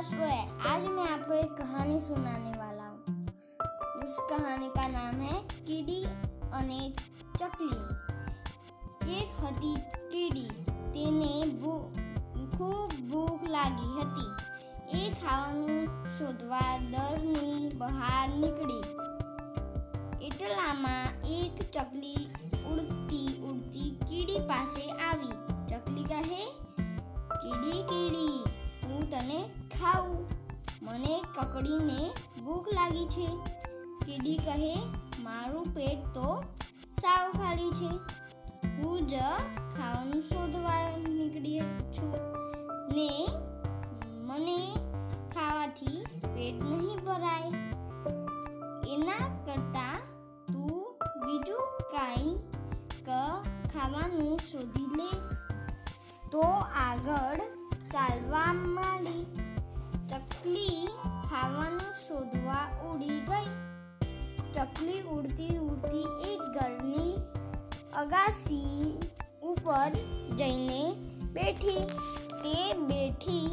सर्वस्व है आज मैं आपको एक कहानी सुनाने वाला हूँ उस कहानी का नाम है कीड़ी અને ચકલી એક હતી કીડી તેને ખૂબ ભૂખ લાગી હતી એ ખાવાનું શોધવા દરની બહાર નીકળી એટલામાં એક ચકલી મને ભૂખ લાગી છે. કીડી કહે, મારું પેટ તો સાવ ખાલી છે. હું જ ખાવાનું શોધવા નીકળી છું. ને મને ખાવાથી પેટ નહીં ભરાય. એના કરતાં તું બીજું કાંઈ ક ખાવાનું શોધી લે. તો આગળ ચાલવા માંડી. ચકલી ખાવાનું શોધવા ઉડી ગઈ. ચકલી ઉડતી ઉડતી એક ઘરની અગાસી ઉપર જઈને બેઠી. તે બેઠી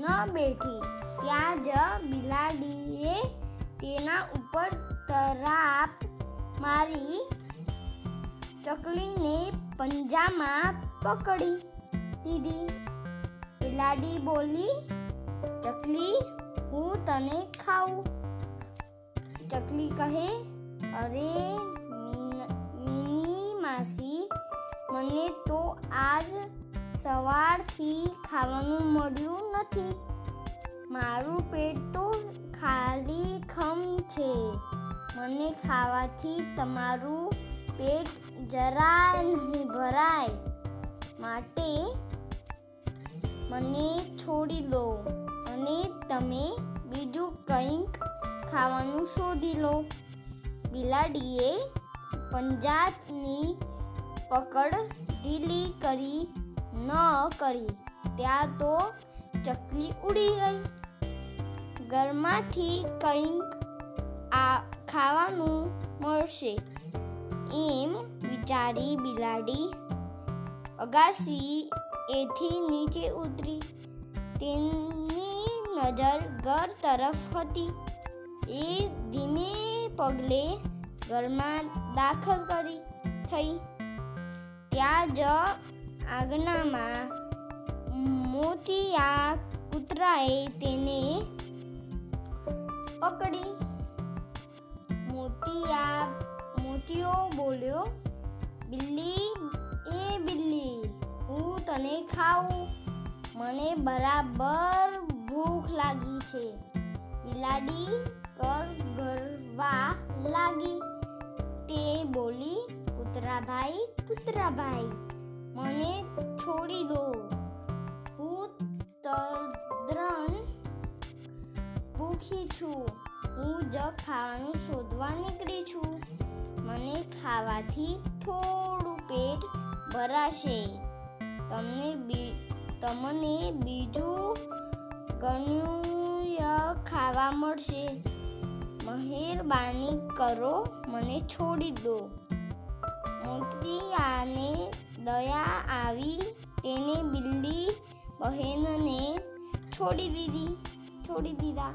ન બેઠી, ત્યાં જ બિલાડીએ તેના ઉપર તરાપ મારી ચકલીને પંજામાં પકડી દીધી. બિલાડી બોલી ચકલી હું તને ખાઉં. ચકલી કહે, અરે, મિની માસી, મને તો આજ સવારથી ખાવાનું મળ્યું નથી. મારું પેટ તો ખાલી ખમ છે. મને ખાવાથી તમારું પેટ જરા નહીં ભરાય. માટે મને છોડી દો. અને તમે બીજું કંઈક ખાવાનું શોધી લો. બિલાડીએ પંજાની પકડ ઢીલી કરી ન કરી, ત્યાં તો ચકલી ઉડી ગઈ. ઘરમાંથી કંઈક આ ખાવાનું મળશે એમ વિચારી બિલાડી અગાસી એથી નીચે ઉતરી. તેની નજર ઘર તરફ હતી. એ ધીમે પગલે ઘરમાં દાખલ કરી થઈ. ત્યાં જ આગનામાં મોતિયા કૂતરાએ તેને પકડી. મોતિયા મોતિયો બોલ્યો, બિલ્લી, એ બિલ્લી, હું તને ખાઉં. મને બરાબર ભૂખ લાગી છે. બિલાડી કર ગરવા લાગી. તે બોલી કૂતરાભાઈ કૂતરાભાઈ મને છોડી દો. હું ભૂખી છું. હું જ ખાવાનું શોધવા નીકળી છું. મને ખાવાથી થોડું પેટ ભરાશે. તમને તમને બીજું ગણ્યું ખાવા મળશે. મહેરબાની કરો, મને છોડી દો. મોતિયાને દયા આવી, તેને બિલ્લી બહેનને છોડી દીધી, છોડી દીધા.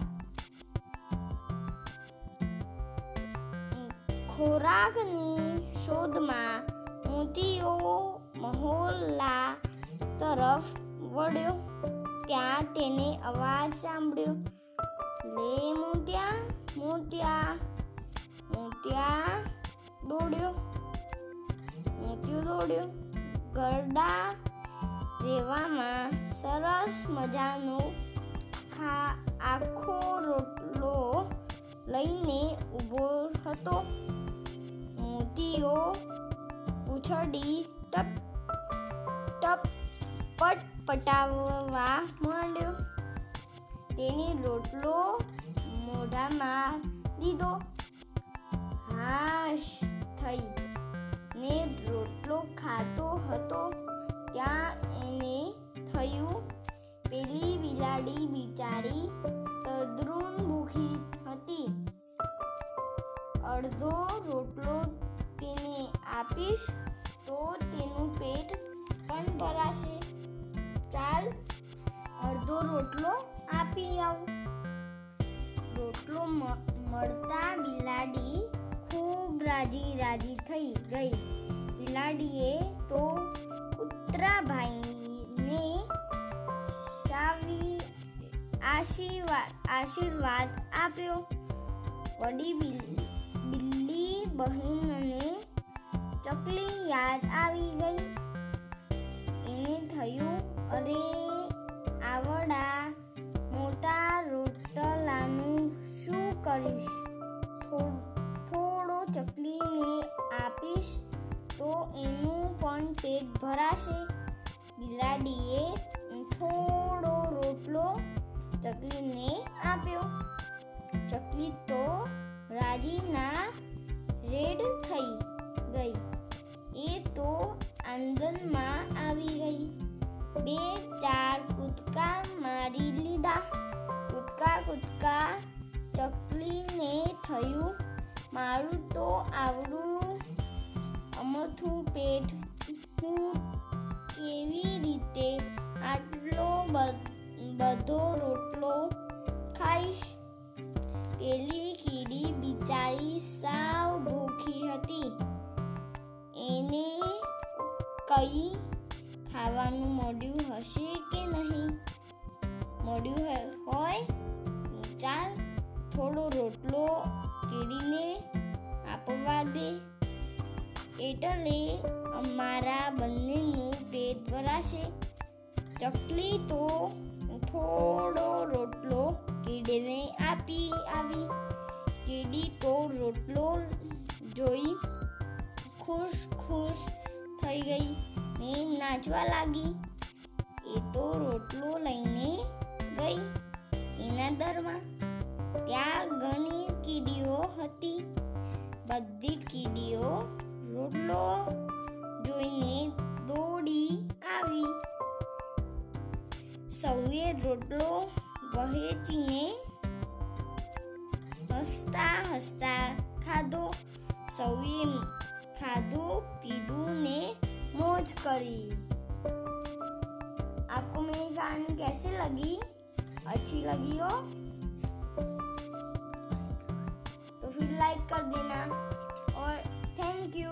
ખોરાકની શોધમાં મોતીઓ મહોલ્લા તરફ વળ્યો. ત્યાં તેને અવાજ સાંભળ્યો. લે મોત્યા મોત્યા. મોત્યા દોડ્યો. મોતિયો દોડ્યો. ગરડા રેવામાં સરસ મજાનો ખા, આખો રોટલો લઈને ઊભો હતો. મોતીઓ પૂછડી પટ પટાવવા માંડ્યો. તેની રોટલો મોઢામાં દીધો. હાશ, થઈ. ને રોટલો ખાતો હતો. ત્યાં એને થયું પેલી બિલાડી બિચારી તદ્રુન ભૂખી હતી. અડધો રોટલો તેને આપીશ તો તેનું પેટ પણ ભરાશે. ચાલ અડધો રોટલો આપી આવું. રોટલો મળતા બિલાડી ખૂબ રાજી રાજી થઈ ગઈ. બિલાડીએ તો કૂતરા ભાઈને આશીર્વાદ આશીર્વાદ આપ્યો. વડી બિલ્લી બહેનને ચકલી યાદ આવી ગઈ. એને થયું અરે, આવડા મોટા રોટલાનું શું કરીશ? થોડો ચકલીને આપીશ તો એનું પણ પેટ ભરાશે. બિલાડીએ કૂદકા લીધા. કૂદકા કૂદકા ચકલીને થયું મારું તો આવડું અમથું પેટ. હું કેવી રીતે આટલો બધો રોટલો ખાઈશ? પેલી કીડી બિચારી સાવ ભૂખી હતી. એને કઈ ખાવાનું મોડ્યું હશે કે નહીં? રોટલો કેળીને આપવા દે. એટલે અમારા બંનેનું પેટ ભરાશે. ચકલી તો થોડો રોટલો કીડીને આપી આવી. કીડી તો રોટલો જોઈ ખુશ ખુશ થઈ ગઈ ને નાચવા લાગી. એ તો રોટલો લઈને ગઈ એના દરમાં. ત્યાં ઘણી કીડીઓ હતી બધી કીડીઓ રોટલો જોઈને દોડી આવી સૌએ રોટલો વહેંચીને હસતા હસતા ખાધો સૌએ ખાધું પીધું ને मौज करी आपको मेरी कहानी कैसे लगी अच्छी लगी हो फिर लाइक कर देना और थैंक यू